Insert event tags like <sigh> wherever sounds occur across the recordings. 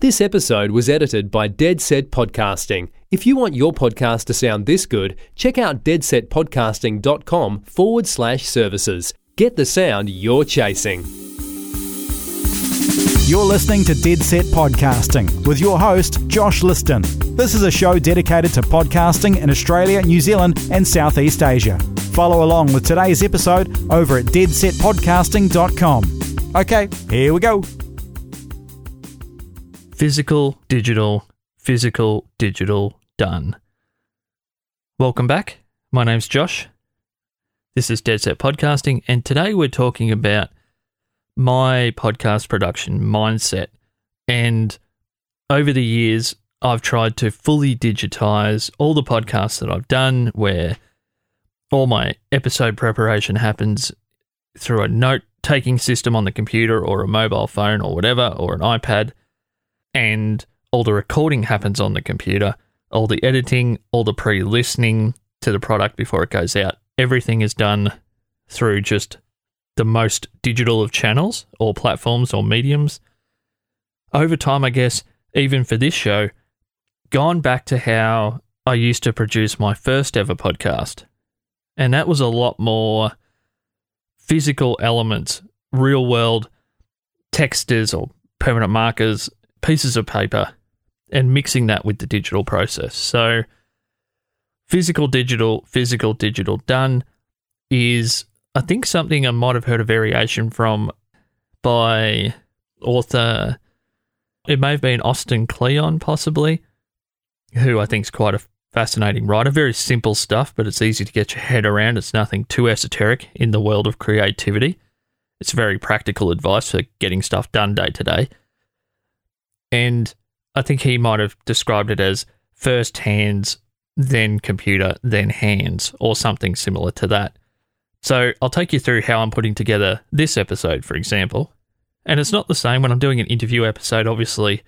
This episode was edited by Dead Set Podcasting. If you want your podcast to sound this good, check out deadsetpodcasting.com forward slash services. Get the sound you're chasing. You're listening to Dead Set Podcasting with your host, Josh Liston. This is a show dedicated to podcasting in Australia, New Zealand, and Southeast Asia. Follow along with today's episode over at deadsetpodcasting.com. Okay, here we go. Physical, digital, physical, digital, done. Welcome back. My name's Josh. This is Dead Set Podcasting, and today we're talking about my podcast production mindset. And over the years, I've tried to fully digitize all the podcasts that I've done where all my episode preparation happens through a note taking system on the computer or a mobile phone or whatever, or an iPad and all the recording happens on the computer, all the editing, all the pre listening to the product before it goes out. Everything is done through just the most digital of channels or platforms or mediums. Over time, I guess, even for this show, gone back to how I used to produce my first ever podcast. And that was a lot more physical elements, real world textures or permanent markers pieces of paper and mixing that with the digital process. So, physical, digital, physical, digital done is, I think, something I might have heard a variation from by author, it may have been Austin Kleon, possibly, who I think is quite a fascinating writer. Very simple stuff, but it's easy to get your head around. It's nothing too esoteric in the world of creativity. It's very practical advice for getting stuff done day to day. And I think he might have described it as first hands, then computer, then hands, or something similar to that. So I'll take you through how I'm putting together this episode, for example. And it's not the same when I'm doing an interview episode, obviously,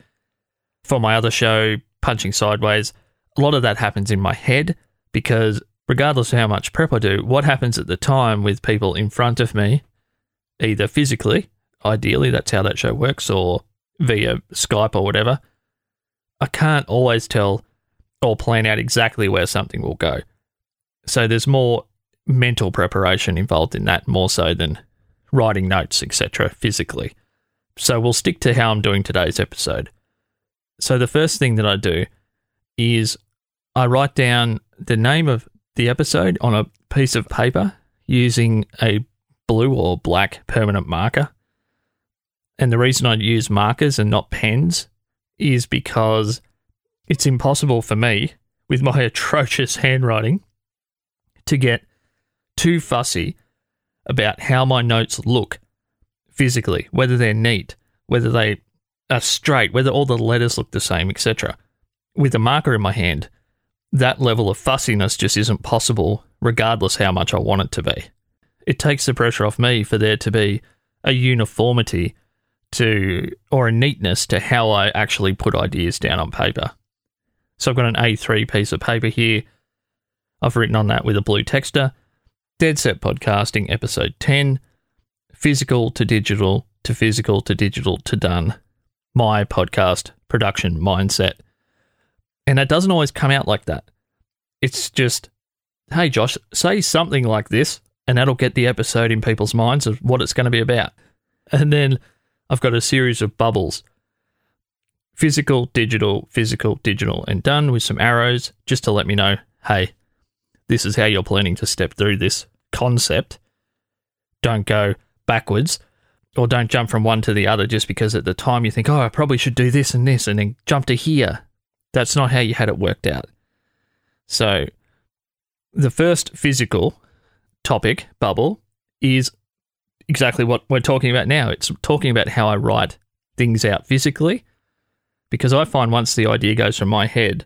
for my other show, Punching Sideways. A lot of that happens in my head because, regardless of how much prep I do, what happens at the time with people in front of me, either physically, ideally, that's how that show works, or via Skype or whatever, I can't always tell or plan out exactly where something will go. So there's more mental preparation involved in that more so than writing notes, etc., physically. So we'll stick to how I'm doing today's episode. So the first thing that I do is I write down the name of the episode on a piece of paper using a blue or black permanent marker. And the reason I use markers and not pens is because it's impossible for me, with my <laughs> atrocious handwriting, to get too fussy about how my notes look physically, whether they're neat, whether they are straight, whether all the letters look the same, etc. With a marker in my hand, that level of fussiness just isn't possible, regardless how much I want it to be. It takes the pressure off me for there to be a uniformity to or a neatness to how I actually put ideas down on paper. So I've got an A3 piece of paper here. I've written on that with a blue texter. Dead Set Podcasting, episode 10 Physical to Digital to Physical to Digital to Done. My podcast production mindset. And it doesn't always come out like that. It's just, hey, Josh, say something like this, and that'll get the episode in people's minds of what it's going to be about. And then I've got a series of bubbles physical, digital, physical, digital, and done with some arrows just to let me know hey, this is how you're planning to step through this concept. Don't go backwards or don't jump from one to the other just because at the time you think, oh, I probably should do this and this and then jump to here. That's not how you had it worked out. So, the first physical topic, bubble, is exactly what we're talking about now. It's talking about how I write things out physically because I find once the idea goes from my head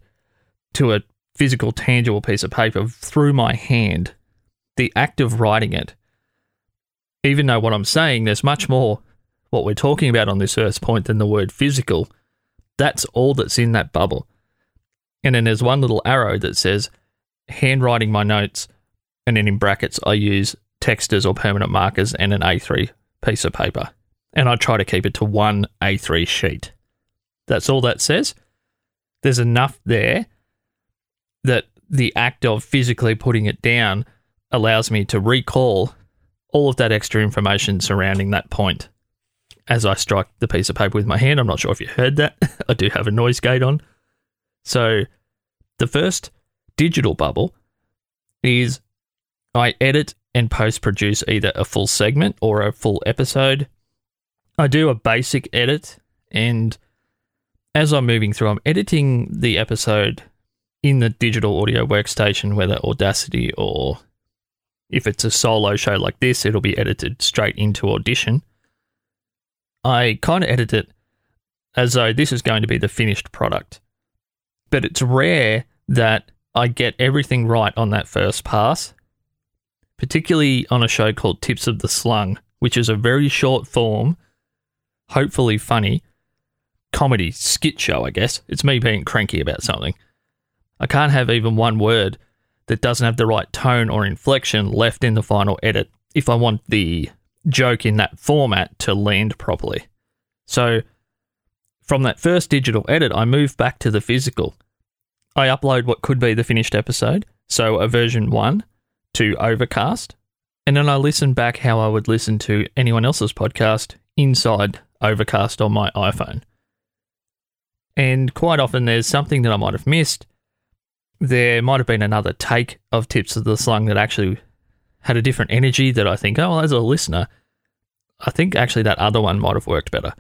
to a physical, tangible piece of paper through my hand, the act of writing it, even though what I'm saying, there's much more what we're talking about on this first point than the word physical, that's all that's in that bubble. And then there's one little arrow that says handwriting my notes, and then in brackets, I use texters or permanent markers and an A3 piece of paper. And I try to keep it to one A3 sheet. That's all that says. There's enough there that the act of physically putting it down allows me to recall all of that extra information surrounding that point as I strike the piece of paper with my hand. I'm not sure if you heard that. <laughs> I do have a noise gate on. So the first digital bubble is I edit and post produce either a full segment or a full episode. I do a basic edit, and as I'm moving through, I'm editing the episode in the digital audio workstation, whether Audacity or if it's a solo show like this, it'll be edited straight into Audition. I kind of edit it as though this is going to be the finished product. But it's rare that I get everything right on that first pass, particularly on a show called Tips of the Slung, which is a very short form, hopefully funny comedy skit show, I guess. It's me being cranky about something. I can't have even one word that doesn't have the right tone or inflection left in the final edit if I want the joke in that format to land properly. So, from that first digital edit, I move back to the physical. I upload what could be the finished episode, so a version 1 to Overcast, and then I listen back how I would listen to anyone else's podcast inside Overcast on my iPhone. And quite often there's something that I might have missed. There might have been another take of Tips of the Slung that actually had a different energy that I think, oh, well, as a listener, I think actually that other one might have worked better.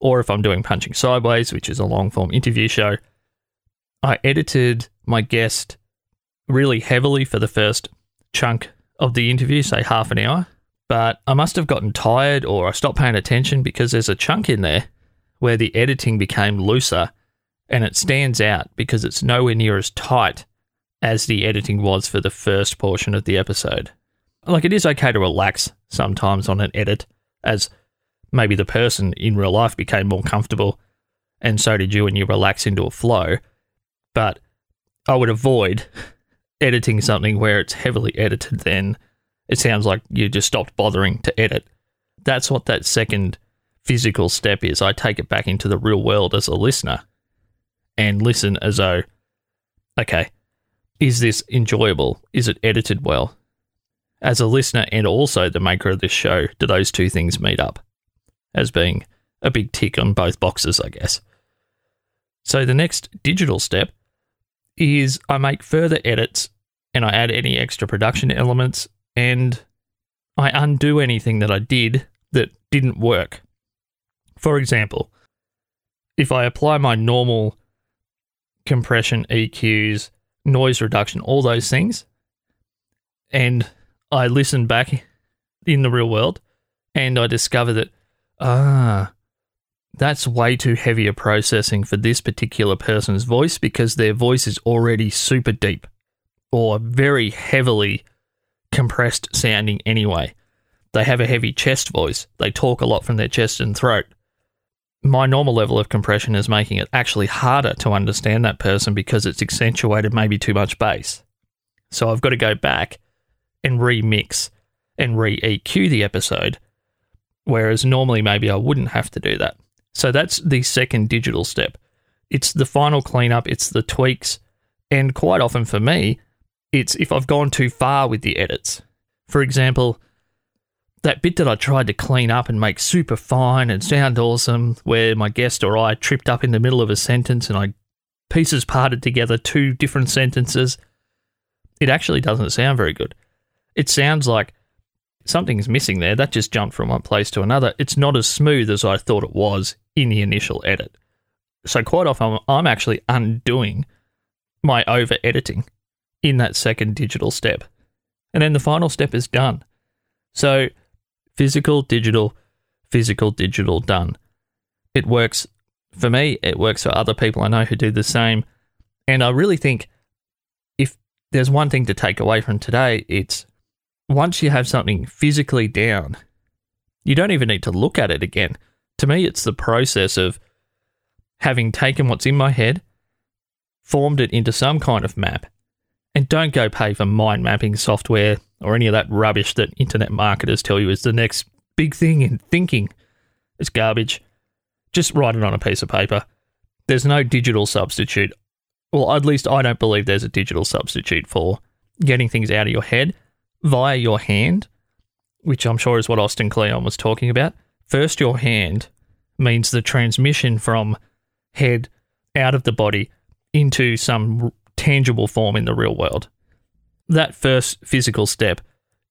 Or if I'm doing Punching Sideways, which is a long form interview show, I edited my guest really heavily for the first chunk of the interview, say half an hour. But I must have gotten tired or I stopped paying attention because there's a chunk in there where the editing became looser and it stands out because it's nowhere near as tight as the editing was for the first portion of the episode. Like it is okay to relax sometimes on an edit, as maybe the person in real life became more comfortable, and so did you, and you relax into a flow. But I would avoid editing something where it's heavily edited, then it sounds like you just stopped bothering to edit. That's what that second physical step is. I take it back into the real world as a listener and listen as though, okay, is this enjoyable? Is it edited well? As a listener and also the maker of this show, do those two things meet up as being a big tick on both boxes, I guess? So the next digital step is I make further edits and I add any extra production elements and I undo anything that I did that didn't work. For example, if I apply my normal compression, EQs, noise reduction, all those things, and I listen back in the real world and I discover that, ah, that's way too heavy a processing for this particular person's voice because their voice is already super deep or very heavily compressed sounding anyway. They have a heavy chest voice. They talk a lot from their chest and throat my normal level of compression is making it actually harder to understand that person because it's accentuated maybe too much bass. So I've got to go back and remix and re EQ the episode, whereas normally maybe I wouldn't have to do that. So that's the second digital step. It's the final cleanup, it's the tweaks, and quite often for me, it's if I've gone too far with the edits. For example, that bit that I tried to clean up and make super fine and sound awesome, where my guest or I tripped up in the middle of a sentence and I pieces parted together two different sentences, it actually doesn't sound very good. It sounds like something's missing there. That just jumped from one place to another. It's not as smooth as I thought it was in the initial edit. So, quite often, I'm actually undoing my over editing in that second digital step. And then the final step is done. So, physical, digital, physical, digital, done. It works for me, it works for other people I know who do the same. And I really think if there's one thing to take away from today, it's once you have something physically down, you don't even need to look at it again. To me, it's the process of having taken what's in my head, formed it into some kind of map, and don't go pay for mind mapping software or any of that rubbish that internet marketers tell you is the next big thing in thinking. It's garbage. Just write it on a piece of paper there's no digital substitute. Well, at least I don't believe there's a digital substitute for getting things out of your head via your hand, which I'm sure is what Austin Kleon was talking about. First, your hand means the transmission from head out of the body into some tangible form in the real world. That first physical step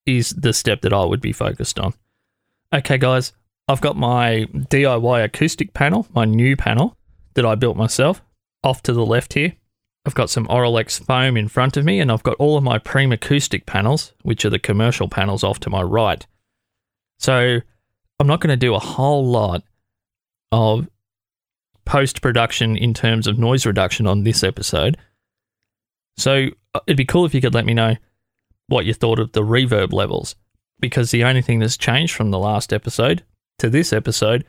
is the step that I would be focused on. Okay, guys, I've got my DIY acoustic panel, my new panel that I built myself, off to the left here. I've got some Auralex foam in front of me, and I've got all of my Primacoustic panels, which are the commercial panels, off to my right. So I'm not going to do a whole lot of post production in terms of noise reduction on this episode. So uh, it'd be cool if you could let me know what you thought of the reverb levels, because the only thing that's changed from the last episode to this episode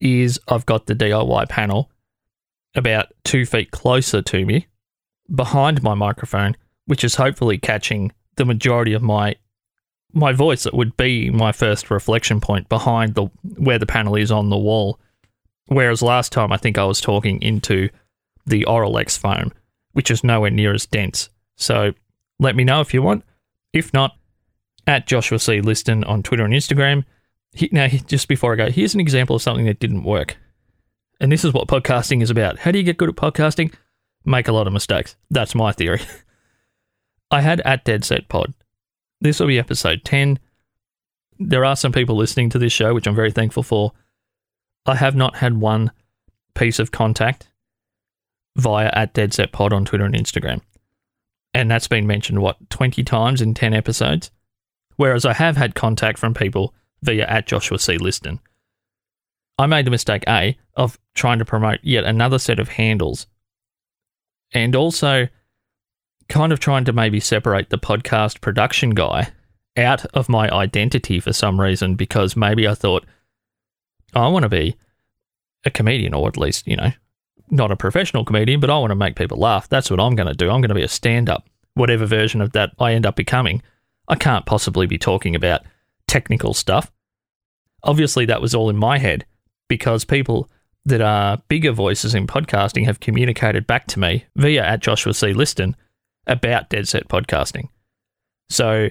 is I've got the DIY panel about two feet closer to me behind my microphone, which is hopefully catching the majority of my my voice that would be my first reflection point behind the where the panel is on the wall. Whereas last time I think I was talking into the Auralex foam, which is nowhere near as dense. So let me know if you want. If not, at Joshua C. Liston on Twitter and Instagram. Now, just before I go, here's an example of something that didn't work. And this is what podcasting is about. How do you get good at podcasting? Make a lot of mistakes. That's my theory. <laughs> I had at Dead Set Pod. This will be episode 10. There are some people listening to this show, which I'm very thankful for. I have not had one piece of contact via at Dead Set Pod on Twitter and Instagram. And that's been mentioned, what, 20 times in 10 episodes? Whereas I have had contact from people via at Joshua C. Liston. I made the mistake, A, of trying to promote yet another set of handles and also kind of trying to maybe separate the podcast production guy out of my identity for some reason because maybe I thought I want to be a comedian or at least, you know, not a professional comedian, but I want to make people laugh. That's what I'm going to do. I'm going to be a stand up, whatever version of that I end up becoming. I can't possibly be talking about technical stuff. Obviously, that was all in my head because people that are bigger voices in podcasting have communicated back to me via at Joshua C. Liston about Dead Set Podcasting. So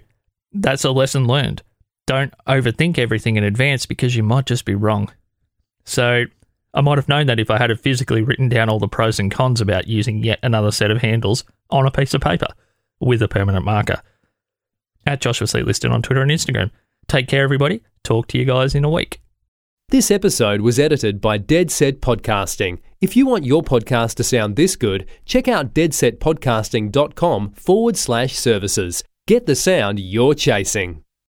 that's a lesson learned. Don't overthink everything in advance because you might just be wrong. So I might have known that if I had physically written down all the pros and cons about using yet another set of handles on a piece of paper with a permanent marker. At Joshua C. Liston on Twitter and Instagram. Take care, everybody. Talk to you guys in a week. This episode was edited by Dead Set Podcasting. If you want your podcast to sound this good, check out deadsetpodcasting.com forward slash services. Get the sound you're chasing.